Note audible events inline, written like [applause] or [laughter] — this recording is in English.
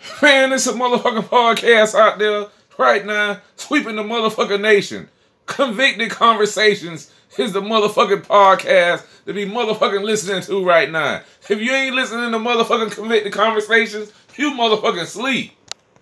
[laughs] Man, it's a motherfucking podcast out there right now, sweeping the motherfucking nation. Convicted Conversations is the motherfucking podcast to be motherfucking listening to right now. If you ain't listening to motherfucking Convicted Conversations, you motherfucking sleep.